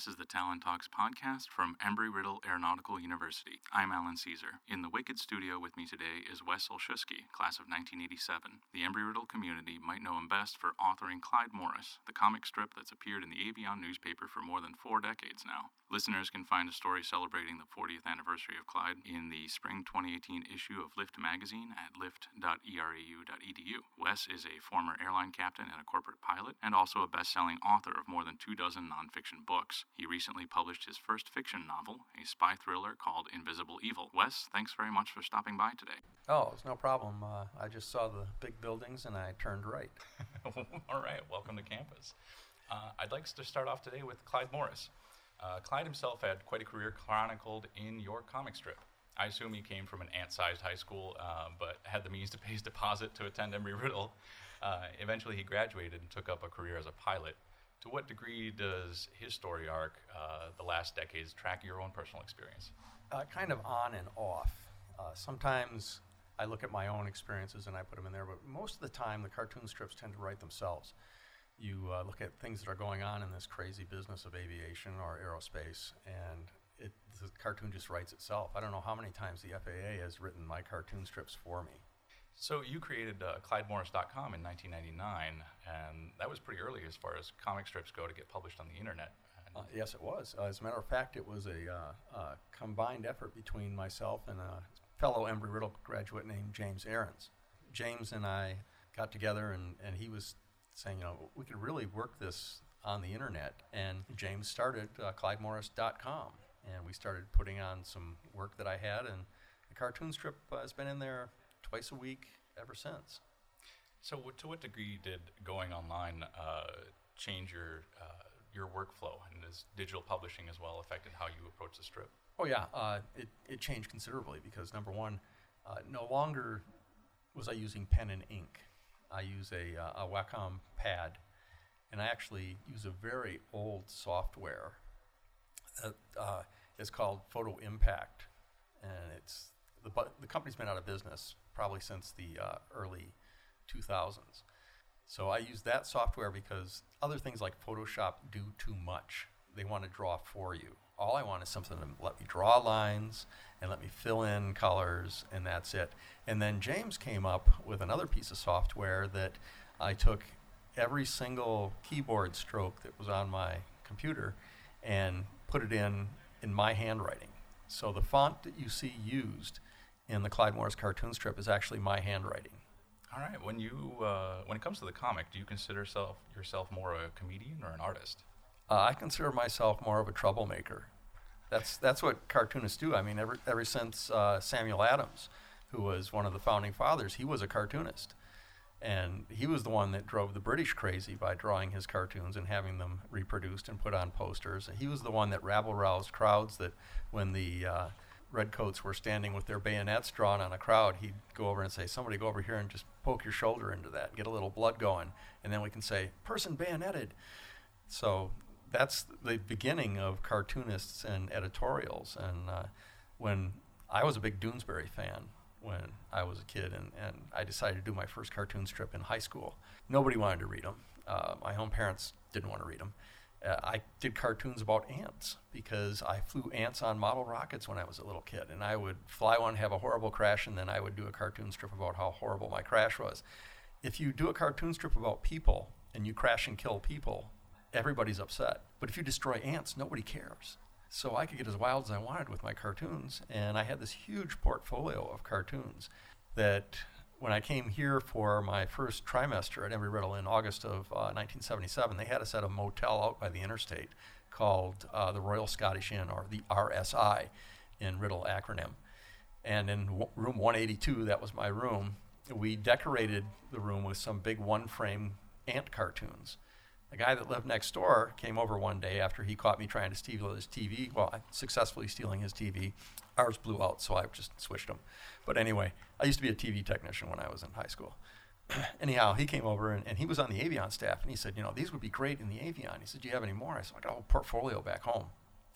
This is the Talent Talks podcast from Embry Riddle Aeronautical University. I'm Alan Caesar. In the Wicked studio with me today is Wes Oleszewski, class of 1987. The Embry Riddle community might know him best for authoring Klyde Morris, the comic strip that's appeared in the Avion newspaper for more than four decades now. Listeners can find a story celebrating the 40th anniversary of Klyde in the spring 2018 issue of Lift magazine at lift.erau.edu. Wes is a former airline captain and a corporate pilot, and also a best selling author of more than two dozen nonfiction books. He recently published his first fiction novel, a spy thriller called Invisible Evil. Wes, thanks very much for stopping by today. Oh, it's no problem. Uh, I just saw the big buildings and I turned right. All right, welcome to campus. Uh, I'd like to start off today with Klyde Morris. Uh, Klyde himself had quite a career chronicled in your comic strip. I assume he came from an ant-sized high school, uh, but had the means to pay his deposit to attend Embry Riddle. Uh, eventually, he graduated and took up a career as a pilot. To what degree does his story arc, uh, the last decades, track your own personal experience? Uh, kind of on and off. Uh, sometimes I look at my own experiences and I put them in there, but most of the time, the cartoon strips tend to write themselves you uh, look at things that are going on in this crazy business of aviation or aerospace, and it, the cartoon just writes itself. I don't know how many times the FAA has written my cartoon strips for me. So you created uh, KlydeMorris.com in 1999, and that was pretty early as far as comic strips go to get published on the internet. Uh, yes, it was. Uh, as a matter of fact, it was a uh, combined effort between myself and a fellow Embry Riddle graduate named James Ahrens. James and I got together, and, and he was saying, you know, we could really work this on the internet. And James started uh, KlydeMorris.com, and we started putting on some work that I had, and the cartoon strip uh, has been in there twice a week ever since. So, w- to what degree did going online uh, change your uh, your workflow, and is digital publishing as well affected how you approach the strip? Oh yeah, uh, it it changed considerably because number one, uh, no longer was I using pen and ink. I use a, uh, a Wacom pad, and I actually use a very old software that uh, is called Photo Impact, and it's the the company's been out of business probably since the uh, early 2000s. So I use that software because other things like Photoshop do too much. They want to draw for you. All I want is something to let me draw lines and let me fill in colors, and that's it. And then James came up with another piece of software that I took every single keyboard stroke that was on my computer and put it in in my handwriting. So the font that you see used in the Klyde Morris cartoon strip is actually my handwriting. All right. When you uh, when it comes to the comic, do you consider self, yourself more a comedian or an artist? Uh, I consider myself more of a troublemaker. That's that's what cartoonists do. I mean, ever ever since uh, Samuel Adams, who was one of the founding fathers, he was a cartoonist, and he was the one that drove the British crazy by drawing his cartoons and having them reproduced and put on posters. He was the one that rabble roused crowds. That when the uh, redcoats were standing with their bayonets drawn on a crowd, he'd go over and say, "Somebody go over here and just poke your shoulder into that, get a little blood going, and then we can say, person bayoneted." So that's the beginning of cartoonists and editorials. And uh, when I was a big Doonesbury fan when I was a kid, and, and I decided to do my first cartoon strip in high school. Nobody wanted to read them. Uh, my own parents didn't want to read them. Uh, I did cartoons about ants because I flew ants on model rockets when I was a little kid, and I would fly one, have a horrible crash, and then I would do a cartoon strip about how horrible my crash was. If you do a cartoon strip about people and you crash and kill people, everybody's upset. But if you destroy ants, nobody cares. So I could get as wild as I wanted with my cartoons, and I had this huge portfolio of cartoons that when I came here for my first trimester at Embry Riddle in August of uh, 1977, they had us at a motel out by the interstate called uh, the Royal Scottish Inn, or the RSI in Riddle acronym. And in w- room 182, that was my room, we decorated the room with some big one frame ant cartoons. The guy that lived next door came over one day after he caught me trying to steal his TV. Well, successfully stealing his TV. Ours blew out, so I just switched them. But anyway, I used to be a TV technician when I was in high school. Anyhow, he came over and, and, he was on the Avion staff, and he said, you know, these would be great in the Avion. He said, do you have any more? I said, I got a whole portfolio back home.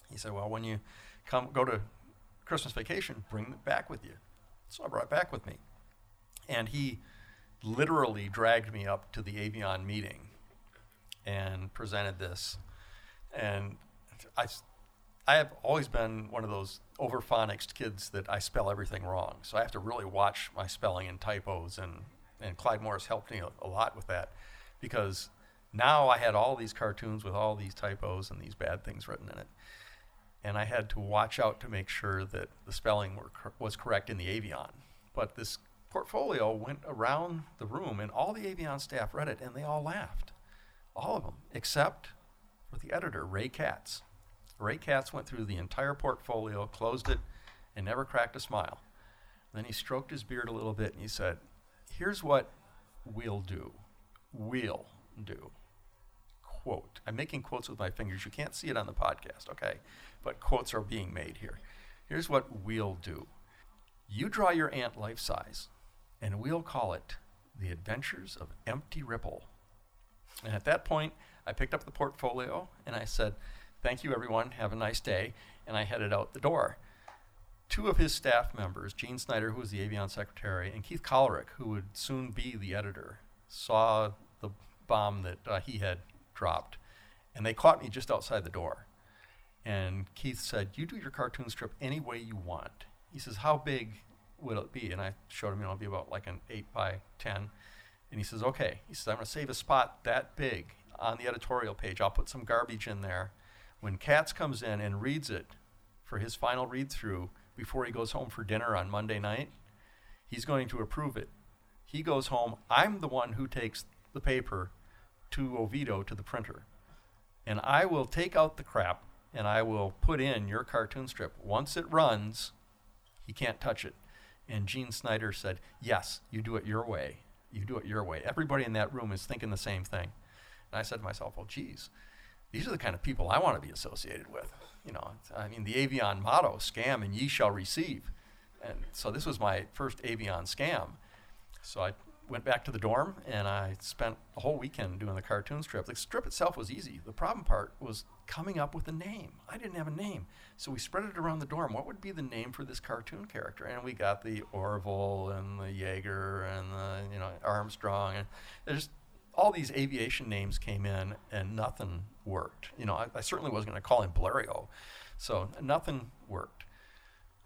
He said, well, when you come go to Christmas vacation, bring it back with you. So I brought it back with me, and he literally dragged me up to the Avion meeting and presented this. And I, I have always been one of those overphonics kids that I spell everything wrong. So I have to really watch my spelling and typos, and, and Klyde Morris helped me a, a lot with that because now I had all these cartoons with all these typos and these bad things written in it. And I had to watch out to make sure that the spelling cor- was correct in the Avion. But this portfolio went around the room, and all the Avion staff read it, and they all laughed. All of them, except for the editor, Ray Katz. Ray Katz went through the entire portfolio, closed it, and never cracked a smile. Then he stroked his beard a little bit and he said, Here's what we'll do. We'll do. Quote. I'm making quotes with my fingers. You can't see it on the podcast, okay? But quotes are being made here. Here's what we'll do. You draw your ant life size, and we'll call it The Adventures of Empty Ripple. And at that point, I picked up the portfolio and I said, Thank you, everyone. Have a nice day. And I headed out the door. Two of his staff members, Gene Snyder, who was the Avion secretary, and Keith Kollerick, who would soon be the editor, saw the bomb that uh, he had dropped. And they caught me just outside the door. And Keith said, You do your cartoon strip any way you want. He says, How big will it be? And I showed him, you know, it'll be about like an 8 by 10. And he says, Okay. He says, I'm going to save a spot that big on the editorial page. I'll put some garbage in there. When Katz comes in and reads it for his final read through before he goes home for dinner on Monday night, he's going to approve it. He goes home. I'm the one who takes the paper to Oviedo to the printer. And I will take out the crap and I will put in your cartoon strip. Once it runs, he can't touch it. And Gene Snyder said, Yes, you do it your way. You do it your way. Everybody in that room is thinking the same thing. And I said to myself, Well, geez, these are the kind of people I want to be associated with. You know, I mean, the Avion motto, scam and ye shall receive. And so this was my first Avion scam. So I went back to the dorm and I spent the whole weekend doing the cartoon strip. The strip itself was easy. The problem part was coming up with a name. I didn't have a name. So we spread it around the dorm. What would be the name for this cartoon character? And we got the Orville and the Yeager and the, you know, Armstrong. And there's all these aviation names came in and nothing worked. You know, I, I certainly wasn't going to call him Blériot. So nothing worked.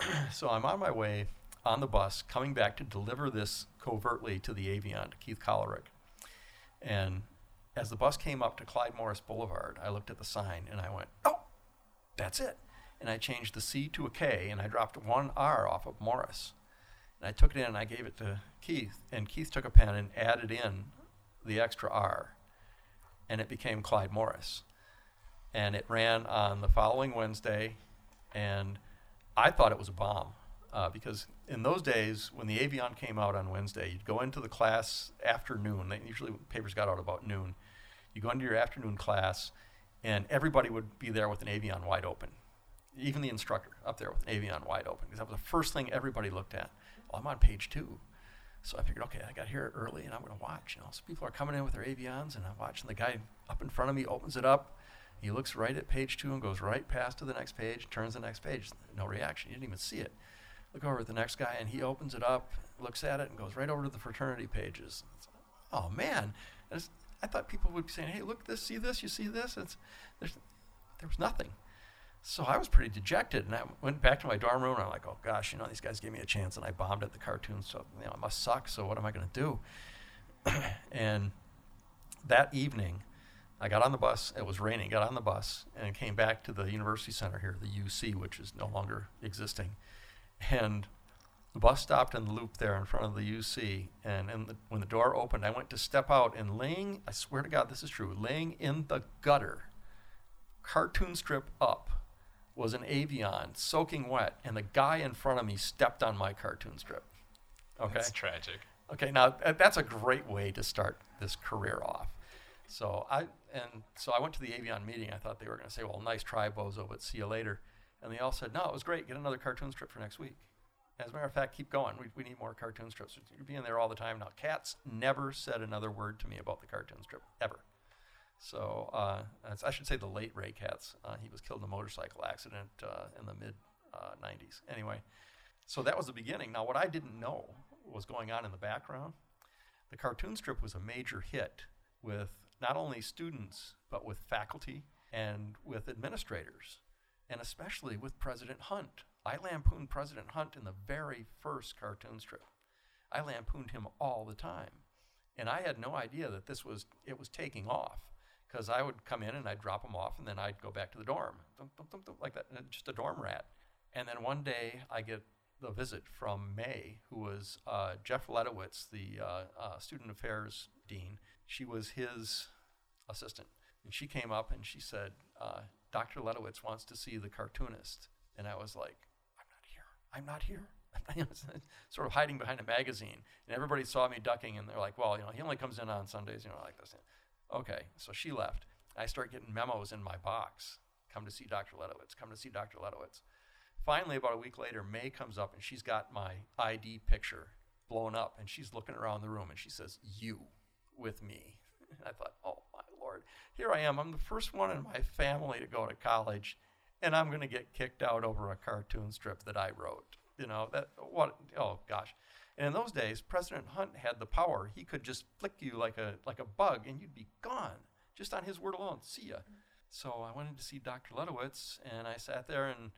so I'm on my way on the bus coming back to deliver this covertly to the Avion, to Keith Kollerick. And as the bus came up to Clyde Morris Boulevard, I looked at the sign and I went, oh, that's it. And I changed the C to a K and I dropped one R off of Morris. And I took it in and I gave it to Keith. And Keith took a pen and added in the extra R. And it became Klyde Morris. And it ran on the following Wednesday. And I thought it was a bomb uh, because in those days, when the Avion came out on Wednesday, you'd go into the class afternoon. They, usually papers got out about noon. You go into your afternoon class, and everybody would be there with an Avion wide open. Even the instructor up there with an Avion wide open, because that was the first thing everybody looked at. Well, I'm on page two. So I figured, okay, I got here early and I'm going to watch. You know, so people are coming in with their Avions, and I'm watching the guy up in front of me opens it up. He looks right at page two and goes right past to the next page, turns the next page. No reaction. You didn't even see it. Look over at the next guy, and he opens it up, looks at it, and goes right over to the fraternity pages. Oh man, I thought people would be saying, "Hey, look this, see this, you see this." It's there's there was nothing. So I was pretty dejected, and I went back to my dorm room. and I'm like, "Oh gosh, you know, these guys gave me a chance, and I bombed at the cartoon, so you know, it must suck. So what am I going to do?" and that evening, I got on the bus. It was raining. Got on the bus and came back to the university center here, the UC, which is no longer existing. And the bus stopped in the loop there in front of the UC. And, and the, when the door opened, I went to step out and laying, I swear to God, this is true, laying in the gutter, cartoon strip up, was an avion soaking wet. And the guy in front of me stepped on my cartoon strip. Okay. That's tragic. Okay, now that's a great way to start this career off. So I and so I went to the Avion meeting. I thought they were going to say, "Well, nice try, Bozo, but see you later." And they all said, no, it was great. Get another cartoon strip for next week. As a matter of fact, keep going. We, we need more cartoon strips. You're being there all the time now. Katz never said another word to me about the cartoon strip, ever. So uh, I should say the late Ray Katz. Uh, he was killed in a motorcycle accident uh, in the mid 90s. Uh, anyway, so that was the beginning. Now, what I didn't know was going on in the background. The cartoon strip was a major hit with not only students, but with faculty and with administrators, and especially with President Hunt. I lampooned President Hunt in the very first cartoon strip. I lampooned him all the time. And I had no idea that this was it was taking off because I would come in and I'd drop him off and then I'd go back to the dorm thump, like that, just a dorm rat. And then one day I get the visit from May, who was uh, Jeff Ledowitz, the uh, uh, student affairs dean. She was his assistant. And she came up and she said, uh, Dr. Ledowitz wants to see the cartoonist. And I was like, I'm not here. I'm not here. sort of hiding behind a magazine. And everybody saw me ducking and they're like, well, you know, he only comes in on Sundays, you know, like this. Okay, so she left. I start getting memos in my box. Come to see Dr. Ledowitz. Come to see Dr. Ledowitz. Finally, about a week later, May comes up and she's got my ID picture blown up and she's looking around the room and she says, You with me. And I thought, Oh Lord, here I am. I'm the first one in my family to go to college and I'm going to get kicked out over a cartoon strip that I wrote. You know, that, what, oh gosh. And in those days, President Hunt had the power. He could just flick you like a, like a bug and you'd be gone just on his word alone. See ya. So I went in to see Dr. Ledowitz and I sat there and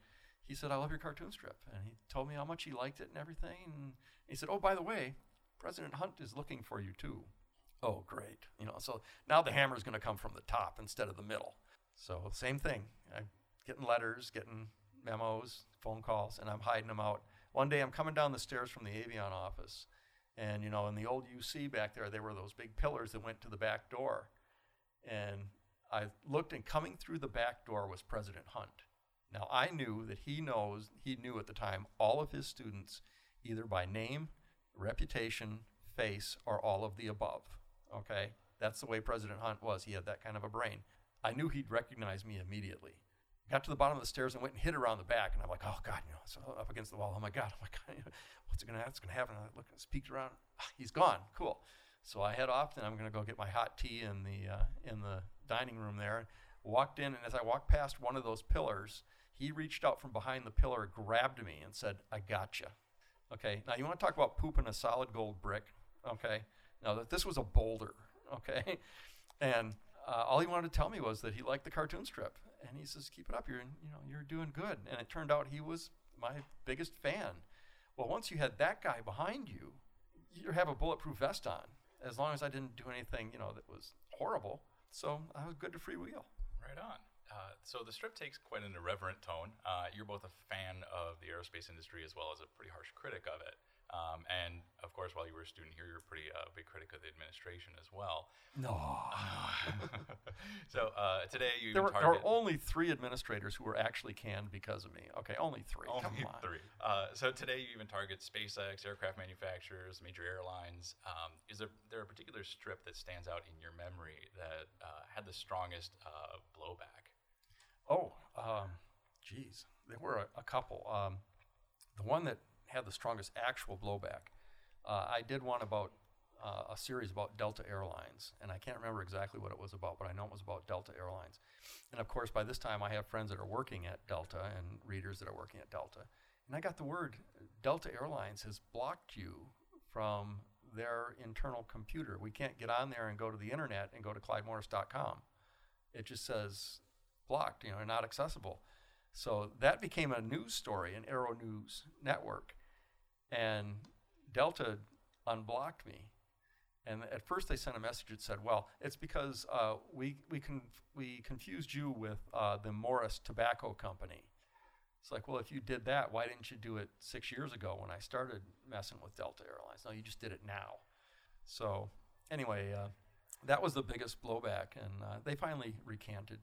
he said, I love your cartoon strip. And he told me how much he liked it and everything. And he said, Oh, by the way, President Hunt is looking for you too. Oh, great. You know, so now the hammer is going to come from the top instead of the middle. So same thing. I'm getting letters, getting memos, phone calls, and I'm hiding them out. One day I'm coming down the stairs from the Avion office, and you know, in the old UC back there, there were those big pillars that went to the back door. And I looked, and coming through the back door was President Hunt. Now, I knew that he knows, he knew at the time all of his students, either by name, reputation, face, or all of the above. Okay? That's the way President Hunt was. He had that kind of a brain. I knew he'd recognize me immediately. Got to the bottom of the stairs and went and hid around the back, and I'm like, oh God, you know, so up against the wall. Oh my God, oh my God, what's going to what's to happen? I look, I peeked around. He's gone. Cool. So I head off, and I'm going to go get my hot tea in the uh, in the dining room there. Walked in, and as I walked past one of those pillars, he reached out from behind the pillar, grabbed me, and said, I got you. Okay, now you want to talk about pooping a solid gold brick? Okay, now that this was a boulder, okay, and uh, all he wanted to tell me was that he liked the cartoon strip, and he says, "Keep it up, you're you know you're doing good." And it turned out he was my biggest fan. Well, once you had that guy behind you, you have a bulletproof vest on, as long as I didn't do anything you know that was horrible. So I was good to freewheel. Right on. Uh, so the strip takes quite an irreverent tone. Uh, you're both a fan of the aerospace industry as well as a pretty harsh critic of it. Um, and of course, while you were a student here, you're a pretty uh, big critic of the administration as well. No. so uh, today you there were, target, there were only three administrators who were actually canned because of me. Okay, only three. Only Come on. three. Uh, so today you even target SpaceX, aircraft manufacturers, major airlines. Um, is there, there a particular strip that stands out in your memory that uh, had the strongest uh, blowback? Oh, um, geez, there were a, a couple. Um, the one that had the strongest actual blowback, uh, I did one about uh, a series about Delta Airlines, and I can't remember exactly what it was about, but I know it was about Delta Airlines. And of course, by this time, I have friends that are working at Delta and readers that are working at Delta. And I got the word Delta Airlines has blocked you from their internal computer. We can't get on there and go to the internet and go to KlydeMorris.com. It just says blocked, you know, not accessible. So that became a news story, an Aero News network. And Delta unblocked me. And at first they sent a message that said, well, it's because uh, we, we, con- we confused you with uh, the Morris Tobacco Company. It's like, well, if you did that, why didn't you do it six years ago when I started messing with Delta Airlines? No, you just did it now. So, anyway, uh, that was the biggest blowback, and uh, they finally recanted.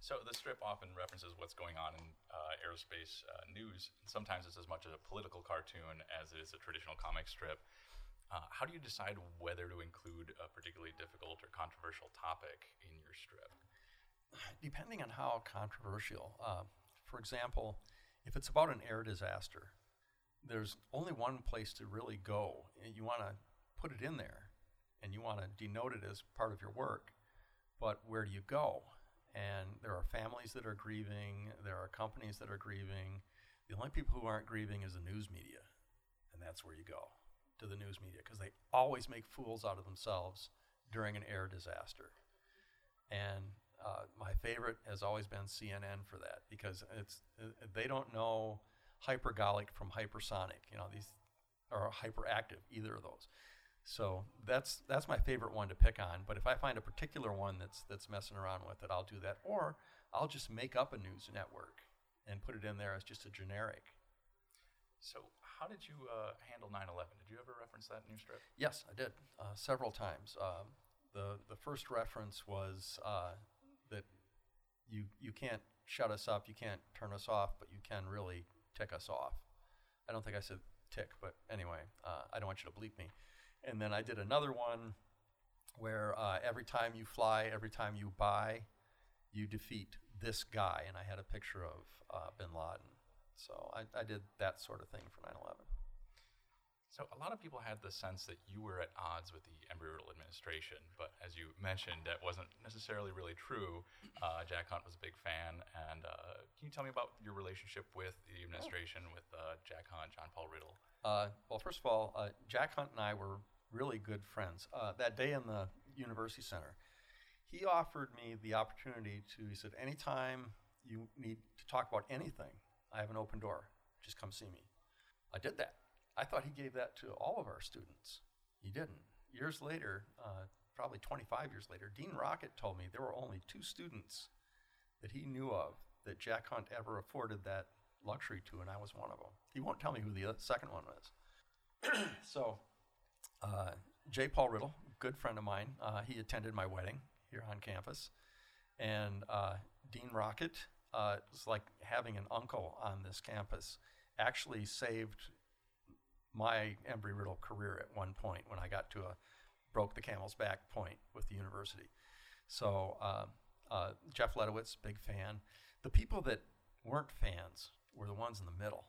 So the strip often references what's going on in uh, aerospace uh, news. Sometimes it's as much a political cartoon as it is a traditional comic strip. Uh, how do you decide whether to include a particularly difficult or controversial topic in your strip? Depending on how controversial. Uh, for example, if it's about an air disaster, there's only one place to really go. You want to put it in there and you want to denote it as part of your work. But where do you go? And there are families that are grieving, there are companies that are grieving. The only people who aren't grieving is the news media. And that's where you go to the news media because they always make fools out of themselves during an air disaster. And uh, my favorite has always been CNN for that because it's uh, they don't know hypergolic from hypersonic. You know these are hyperactive, either of those. So that's that's my favorite one to pick on. But if I find a particular one that's that's messing around with it, I'll do that. Or I'll just make up a news network and put it in there as just a generic. So how did you uh, handle 9/11? Did you ever reference that in your strip? Yes, I did uh, several times. Um, the the first reference was uh, that you you can't shut us up, you can't turn us off, but you can really tick us off. I don't think I said tick, but anyway, uh, I don't want you to bleep me. And then I did another one where uh, every time you fly, every time you buy, you defeat this guy, and I had a picture of uh, Bin Laden. So I, I did that sort of thing for 9/11. So a lot of people had the sense that you were at odds with the Embry-Riddle administration, but as you mentioned, that wasn't necessarily really true. Uh, Jack Hunt was a big fan, and uh, can you tell me about your relationship with the administration, with uh, Jack Hunt, John Paul Riddle? Uh, well, first of all, uh, Jack Hunt and I were really good friends. Uh, that day in the University Center, he offered me the opportunity to. He said, "Anytime you need to talk about anything, I have an open door. Just come see me." I did that. I thought he gave that to all of our students. He didn't. Years later, uh, probably 25 years later, Dean Rocket told me there were only two students that he knew of that Jack Hunt ever afforded that luxury to, and I was one of them. He won't tell me who the second one was. so, uh, J. Paul Riddle, good friend of mine, uh, he attended my wedding here on campus. And uh, Dean Rocket uh, was like having an uncle on this campus, actually saved my Embry Riddle career at one point when I got to a broke the camel's back point with the university. So uh, uh, Jeff Ledowitz, big fan. The people that weren't fans were the ones in the middle.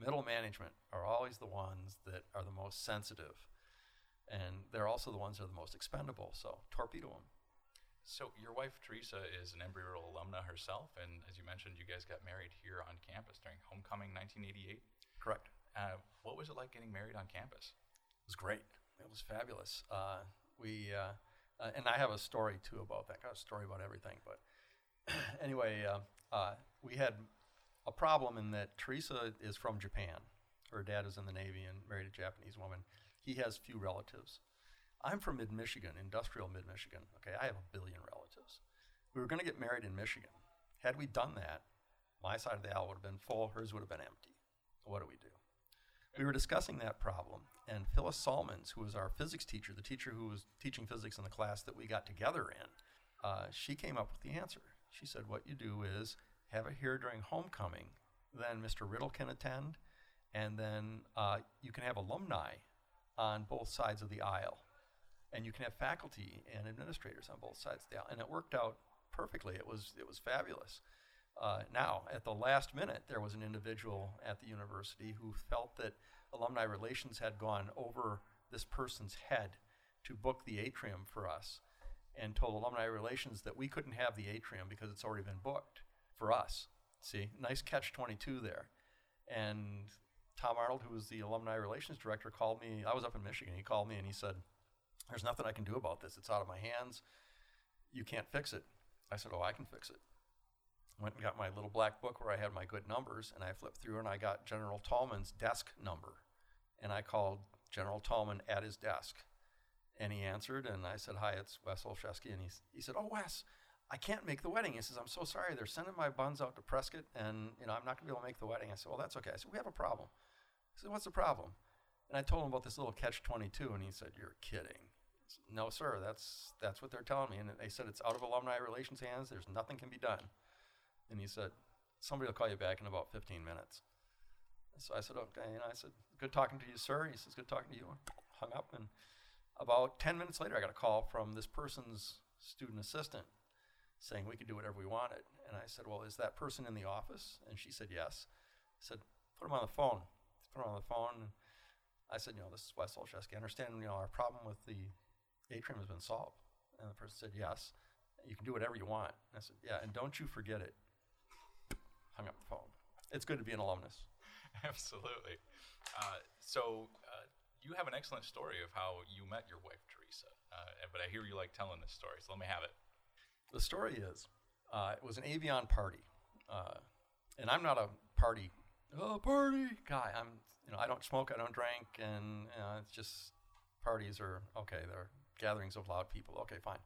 Middle management are always the ones that are the most sensitive, and they're also the ones that are the most expendable. So torpedo them. So your wife Teresa is an Embry Riddle alumna herself, and as you mentioned, you guys got married here on campus during homecoming 1988. Correct. Uh, what was it like getting married on campus? It was great. It was fabulous. Uh, we uh, uh and I have a story too about that. I got a story about everything, but anyway, uh, uh, we had a problem in that Teresa is from Japan. Her dad is in the Navy and married a Japanese woman. He has few relatives. I'm from mid Michigan, industrial mid Michigan. Okay, I have a billion relatives. We were going to get married in Michigan. Had we done that, my side of the aisle would have been full, hers would have been empty. What do we do? We were discussing that problem, and Phyllis Salmons, who was our physics teacher, the teacher who was teaching physics in the class that we got together in, uh, she came up with the answer. She said, What you do is have it here during homecoming, then Mr. Riddle can attend, and then uh, you can have alumni on both sides of the aisle and you can have faculty and administrators on both sides of the aisle. And it worked out perfectly. It was it was fabulous. Uh, now, at the last minute, there was an individual at the university who felt that alumni relations had gone over this person's head to book the atrium for us and told alumni relations that we couldn't have the atrium because it's already been booked for us. See, nice catch 22 there. And Tom Arnold, who was the alumni relations director, called me. I was up in Michigan. He called me and he said, there's nothing I can do about this. It's out of my hands. You can't fix it. I said, Oh, I can fix it. Went and got my little black book where I had my good numbers, and I flipped through and I got General Tallman's desk number. And I called General Tallman at his desk. And he answered, and I said, Hi, it's Wes Oleszewski. And he, he said, Oh, Wes, I can't make the wedding. He says, I'm so sorry. They're sending my buns out to Prescott, and you know I'm not going to be able to make the wedding. I said, Well, that's okay. I said, We have a problem. Said, What's the problem? And I told him about this little catch 22, and he said, You're kidding. Said, no, sir, that's, that's what they're telling me. And they said, It's out of alumni relations hands. There's nothing can be done. And he said, Somebody will call you back in about 15 minutes. So I said, Okay. And I said, Good talking to you, sir. He says, Good talking to you. Hung up. And about 10 minutes later, I got a call from this person's student assistant saying we could do whatever we wanted. And I said, Well, is that person in the office? And she said, Yes. I said, Put him on the phone. Put on the phone. I said, you know, this is Wes Oleszewski. I understand, you know, our problem with the atrium has been solved. And the person said, yes. You can do whatever you want. And I said, yeah, and don't you forget it. Hung up the phone. It's good to be an alumnus. Absolutely. Uh, so uh, you have an excellent story of how you met your wife, Teresa. Uh, but I hear you like telling this story, so let me have it. The story is, uh, it was an Avion party, uh, and I'm not a party, oh party guy. I'm, you know, I don't smoke, I don't drink, and uh, it's just parties are okay. They're gatherings of loud people. Okay, fine.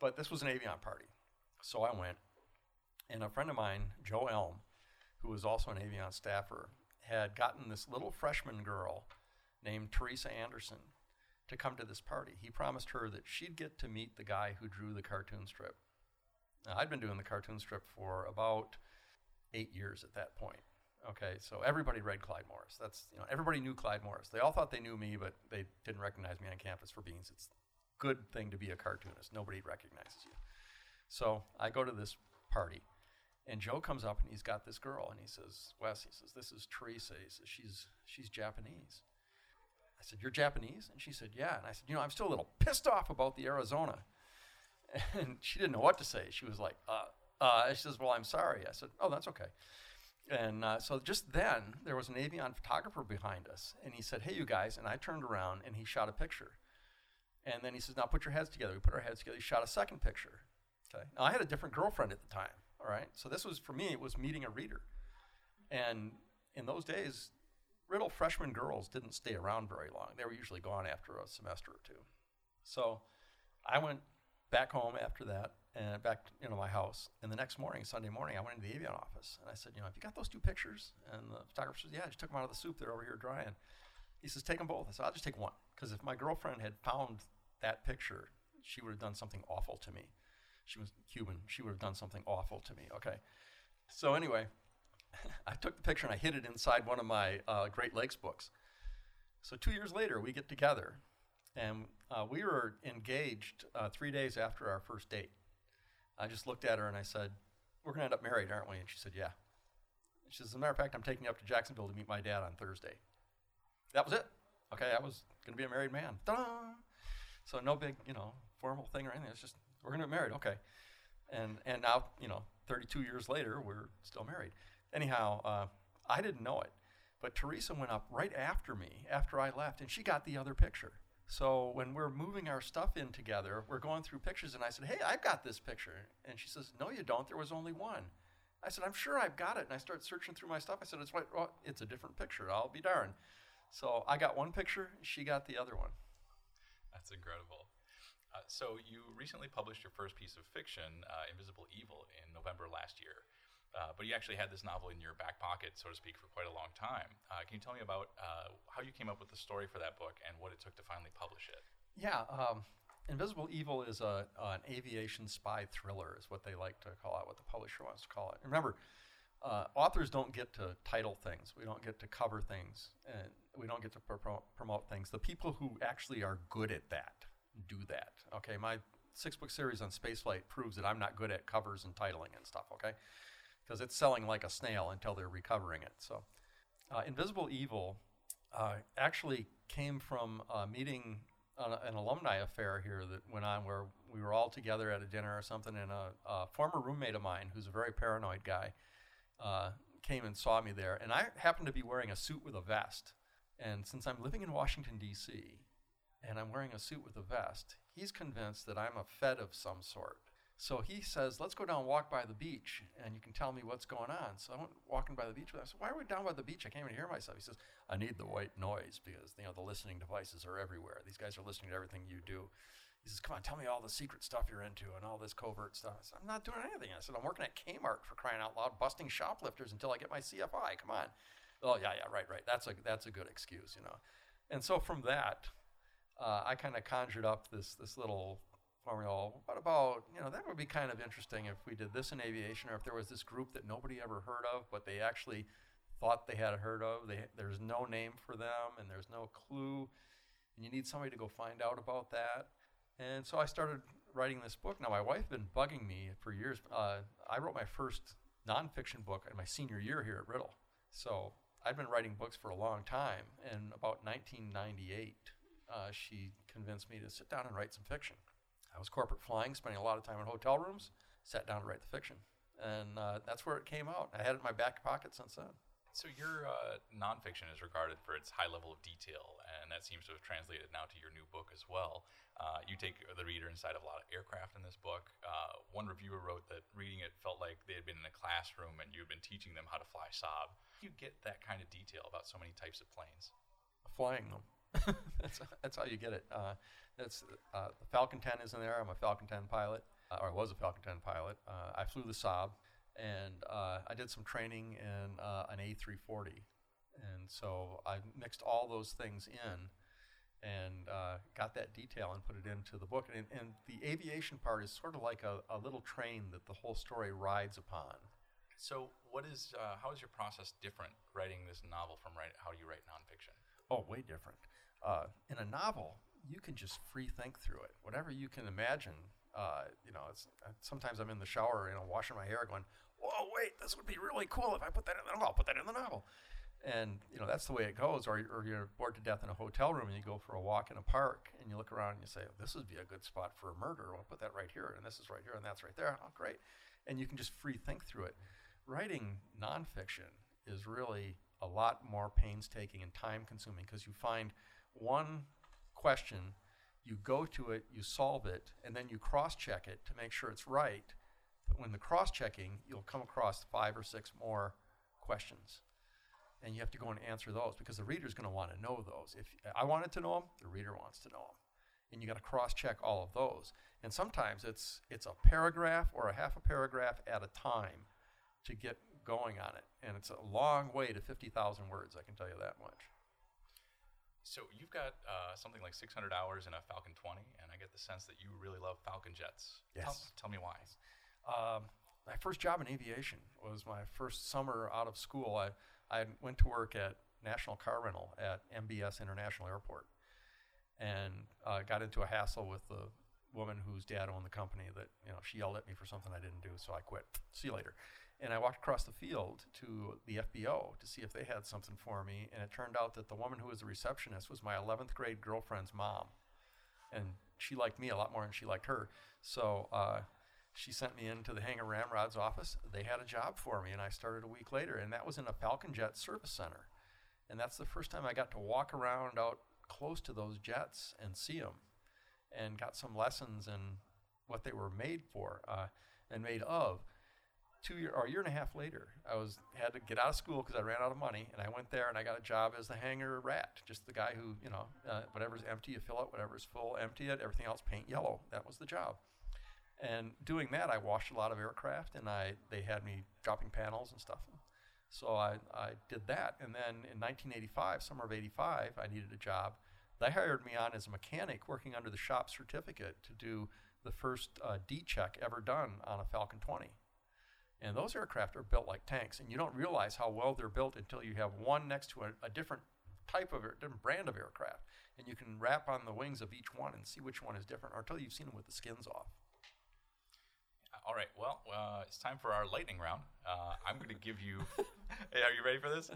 But this was an Avion party, so I went, and a friend of mine, Joe Elm, who was also an Avion staffer, had gotten this little freshman girl named Teresa Anderson to come to this party. He promised her that she'd get to meet the guy who drew the cartoon strip. Now, I'd been doing the cartoon strip for about eight years at that point. Okay, so everybody read Klyde Morris. That's you know everybody knew Klyde Morris. They all thought they knew me, but they didn't recognize me on campus for beans. It's a good thing to be a cartoonist. Nobody recognizes you. So I go to this party, and Joe comes up and he's got this girl, and he says, "Wes," he says, "This is Teresa." He says, "She's she's Japanese." I said, "You're Japanese?" And she said, "Yeah." And I said, "You know, I'm still a little pissed off about the Arizona." And she didn't know what to say. She was like, "Uh." Uh, she says, "Well, I'm sorry." I said, "Oh, that's okay." And uh, so just then, there was an Avion photographer behind us, and he said, "Hey, you guys!" And I turned around, and he shot a picture. And then he says, "Now put your heads together." We put our heads together. He shot a second picture. Okay. Now I had a different girlfriend at the time. All right. So this was for me. It was meeting a reader, and in those days, Riddle freshman girls didn't stay around very long. They were usually gone after a semester or two. So I went back home after that and back you know my house. And the next morning, Sunday morning, I went into the Avion office and I said, you know, have you got those two pictures? And the photographer says, yeah, I just took them out of the soup. They're over here drying. He says, take them both. I said, I'll just take one because if my girlfriend had found that picture, she would have done something awful to me. She was Cuban. She would have done something awful to me. Okay. So anyway, I took the picture and I hid it inside one of my uh, Great Lakes books. So two years later, we get together, and uh, we were engaged uh, three days after our first date. I just looked at her and I said, "We're going to end up married, aren't we?" And she said, "Yeah." She says, "As a matter of fact, I'm taking you up to Jacksonville to meet my dad on Thursday." That was it. Okay, I was going to be a married man. Ta-da! So no big, you know, formal thing or anything. It's just we're going to get married. Okay, and and now you know, 32 years later, we're still married. Anyhow, uh, I didn't know it, but Teresa went up right after me after I left, and she got the other picture. So when we're moving our stuff in together, we're going through pictures, and I said, "Hey, I've got this picture," and she says, "No, you don't. There was only one." I said, "I'm sure I've got it," and I start searching through my stuff. I said, "It's. Well, it's a different picture. I'll be darned." So I got one picture. She got the other one. That's incredible. Uh, so you recently published your first piece of fiction, uh, Invisible Evil, in November last year. Uh, but you actually had this novel in your back pocket, so to speak, for quite a long time. Uh, can you tell me about uh, how you came up with the story for that book and what it took to finally publish it? Yeah, um, Invisible Evil is a, an aviation spy thriller, is what they like to call it, what the publisher wants to call it. Remember, uh, authors don't get to title things. We don't get to cover things, and we don't get to pro- promote things. The people who actually are good at that do that. Okay, my six book series on spaceflight proves that I'm not good at covers and titling and stuff. Okay because it's selling like a snail until they're recovering it. So, uh, Invisible Evil uh, actually came from a meeting, uh, an alumni affair here that went on where we were all together at a dinner or something, and a, a former roommate of mine, who's a very paranoid guy, uh, came and saw me there. And I happened to be wearing a suit with a vest. And since I'm living in Washington, D.C., and I'm wearing a suit with a vest, he's convinced that I'm a Fed of some sort. So he says, let's go down and walk by the beach and you can tell me what's going on. So I went walking by the beach with him. I said, why are we down by the beach? I can't even hear myself. He says, I need the white noise because, you know, the listening devices are everywhere. These guys are listening to everything you do. He says, come on, tell me all the secret stuff you're into and all this covert stuff. I said, I'm not doing anything. I said, I'm working at Kmart for crying out loud, busting shoplifters until I get my CFI. Come on. Oh, yeah, yeah, right, right. That's a, that's a good excuse, you know. And so from that, uh, I kind of conjured up this, this little What about, you know, that would be kind of interesting if we did this in aviation or if there was this group that nobody ever heard of, but they actually thought they had heard of. They, there's no name for them and there's no clue. And you need somebody to go find out about that. And so I started writing this book. Now, my wife had been bugging me for years. Uh, I wrote my first nonfiction book in my senior year here at Riddle. So I'd been writing books for a long time. And about 1998, uh, she convinced me to sit down and write some fiction. I was corporate flying, spending a lot of time in hotel rooms, sat down to write the fiction. And uh, that's where it came out. I had it in my back pocket since then. So your uh, nonfiction is regarded for its high level of detail, and that seems to have translated now to your new book as well. Uh, you take the reader inside of a lot of aircraft in this book. Uh, one reviewer wrote that reading it felt like they had been in a classroom and you had been teaching them how to fly Saab. You get that kind of detail about so many types of planes. Flying them. that's, that's how you get it. Uh, that's uh, the Falcon 10 is in there. I'm a Falcon 10 pilot, uh, or I was a Falcon 10 pilot. Uh, I flew the Saab and uh, I did some training in uh, an A340, and so I mixed all those things in and uh, got that detail and put it into the book. And, and the aviation part is sort of like a, a, little train that the whole story rides upon. So, what is uh, how is your process different writing this novel from write, how you write nonfiction? Oh, way different. Uh, in a novel, you can just free think through it. Whatever you can imagine, uh, you know, uh, sometimes I'm in the shower, you know, washing my hair, going, "Whoa, wait, this would be really cool if I put that in the novel. I'll put that in the novel." And you know, that's the way it goes. Or, or you're bored to death in a hotel room, and you go for a walk in a park, and you look around and you say, "This would be a good spot for a murder. I'll put that right here, and this is right here, and that's right there. Oh, great!" And you can just free think through it. Writing nonfiction is really a lot more painstaking and time consuming because you find one question you go to it, you solve it, and then you cross check it to make sure it's right. But when the cross checking, you'll come across five or six more questions. And you have to go and answer those because the reader's going to want to know those. If I wanted to know them, the reader wants to know them. And you got to cross check all of those. And sometimes it's it's a paragraph or a half a paragraph at a time to get going on it. And it's a long way to 50,000 words, I can tell you that much. So you've got uh, something like 600 hours in a Falcon 20, and I get the sense that you really love Falcon jets. Yes. Tell, tell me why. Um, my first job in aviation was my first summer out of school. I, I went to work at National Car Rental at MBS International Airport and uh, got into a hassle with the woman whose dad owned the company that, you know, she yelled at me for something I didn't do, so I quit. See you later. And I walked across the field to the FBO to see if they had something for me. And it turned out that the woman who was the receptionist was my 11th grade girlfriend's mom. And she liked me a lot more than she liked her. So uh, she sent me into the hangar Ramrod's office. They had a job for me, and I started a week later. And that was in a Falcon Jet service center. And that's the first time I got to walk around out close to those jets and see them and got some lessons in what they were made for uh, and made of two year or a year and a half later, I was had to get out of school because I ran out of money, and I went there and I got a job as the hanger rat, just the guy who you know uh, whatever's empty you fill it, whatever's full empty it, everything else paint yellow. That was the job. And doing that, I washed a lot of aircraft, and I they had me dropping panels and stuff. So I, I did that, and then in 1985, summer of '85, I needed a job. They hired me on as a mechanic, working under the shop certificate to do the first uh, D check ever done on a Falcon 20 and those aircraft are built like tanks, and you don't realize how well they're built until you have one next to a, a different type of different brand of aircraft, and you can wrap on the wings of each one and see which one is different, or until you've seen them with the skins off. All right. Well, uh, it's time for our lightning round. Uh, I'm going to give you. hey, are you ready for this?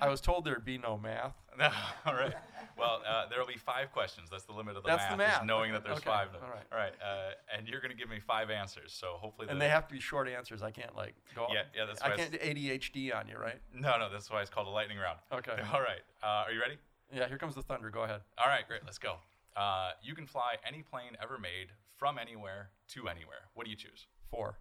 I was told there'd be no math. No, all right. Well, uh, there will be five questions. That's the limit of the That's math. the math. knowing that there's okay. five. All right. All right. Uh, and you're going to give me five answers. So hopefully. And they have to be short answers. I can't like go. Yeah, yeah. That's why I can't do ADHD on you, right? No, no. That's why it's called a lightning round. Okay. All right. Uh, are you ready? Yeah. Here comes the thunder. Go ahead. All right. Great. Let's go. Uh, you can fly any plane ever made from anywhere to anywhere. What do you choose? Four.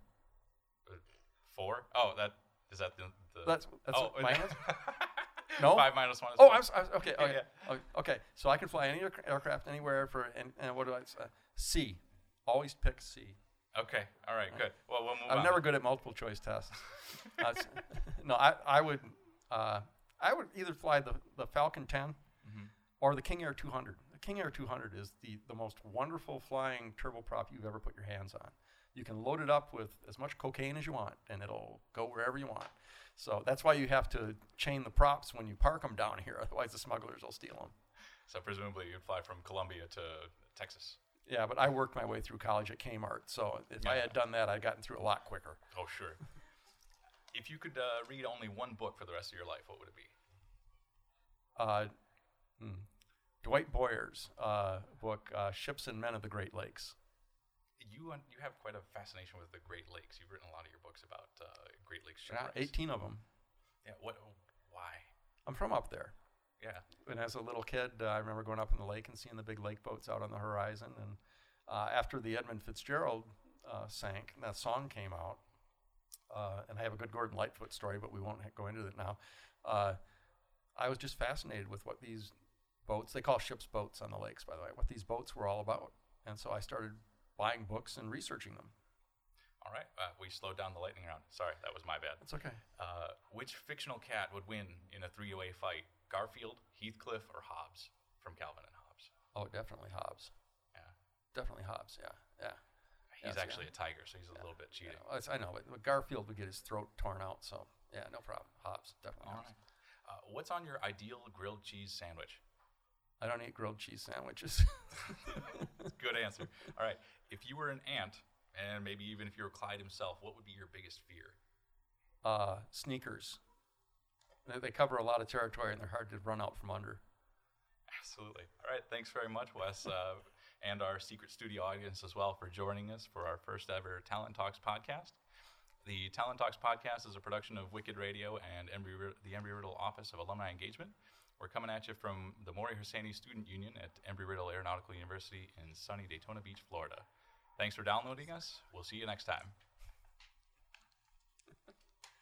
Four. Oh, that is that the. the That's that's oh, my answer. No. Five minus one is Oh, s- I was- okay. Okay. yeah. okay. So I can fly any aircraft anywhere for and, and what do I uh, C? Always pick C. Okay. All right. Good. Well, we'll move I'm on. never good at multiple choice tests. Uh, no, I, I would uh, I would either fly the, the Falcon 10 Mm-hmm. or the King Air 200. The King Air 200 is the, the most wonderful flying turboprop you've ever put your hands on. You can load it up with as much cocaine as you want, and it'll go wherever you want. So that's why you have to chain the props when you park them down here. Otherwise, the smugglers will steal them. So presumably you'd fly from Colombia to Texas. Yeah, but I worked my way through college at Kmart, so if I had done that, I'd gotten through a lot quicker. Oh, sure. if you could uh, read only one book for the rest of your life, what would it be? Uh, hmm. Dwight Boyer's uh, book, uh, Ships and Men of the Great Lakes. You un- you have quite a fascination with the Great Lakes. You've written a lot of your books about uh, Great Lakes Yeah, 18 of them. Yeah. What Why? I'm from up there. Yeah. And as a little kid, uh, I remember going up in the lake and seeing the big lake boats out on the horizon. And uh, after the Edmund Fitzgerald uh, sank, and that song came out, uh, and I have a good Gordon Lightfoot story, but we won't ha- go into it now. Uh, I was just fascinated with what these boats, they call ships boats on the lakes, by the way, what these boats were all about. And so I started buying books and researching them. All right. Uh, we slowed down the lightning round. Sorry, that was my bad. It's okay. Uh, which fictional cat would win in a three-way fight? Garfield, Heathcliff, or Hobbes from Calvin and Hobbes? Oh, definitely Hobbes. Yeah. Definitely Hobbes, yeah, yeah. He's Yes, actually yeah. a tiger, so he's a little bit cheating. Yeah, I know, but, Garfield would get his throat torn out, so yeah, no problem. Hobbes, definitely All Hobbes. right. Uh, what's on your ideal grilled cheese sandwich? I don't eat grilled cheese sandwiches. Good answer. All right. If you were an ant, and maybe even if you were Klyde himself, what would be your biggest fear? uh, sneakers. They, they cover a lot of territory and they're hard to run out from under. Absolutely. All right. Thanks very much, Wes, uh, and our secret studio audience as well for joining us for our first ever Talent Talks podcast. The Talent Talks podcast is a production of Wicked Radio and Embry, the Embry Riddle Office of Alumni Engagement. We're coming at you from the Mori Hosseini Student Union at Embry Riddle Aeronautical University in sunny Daytona Beach, Florida. Thanks for downloading us. We'll see you next time.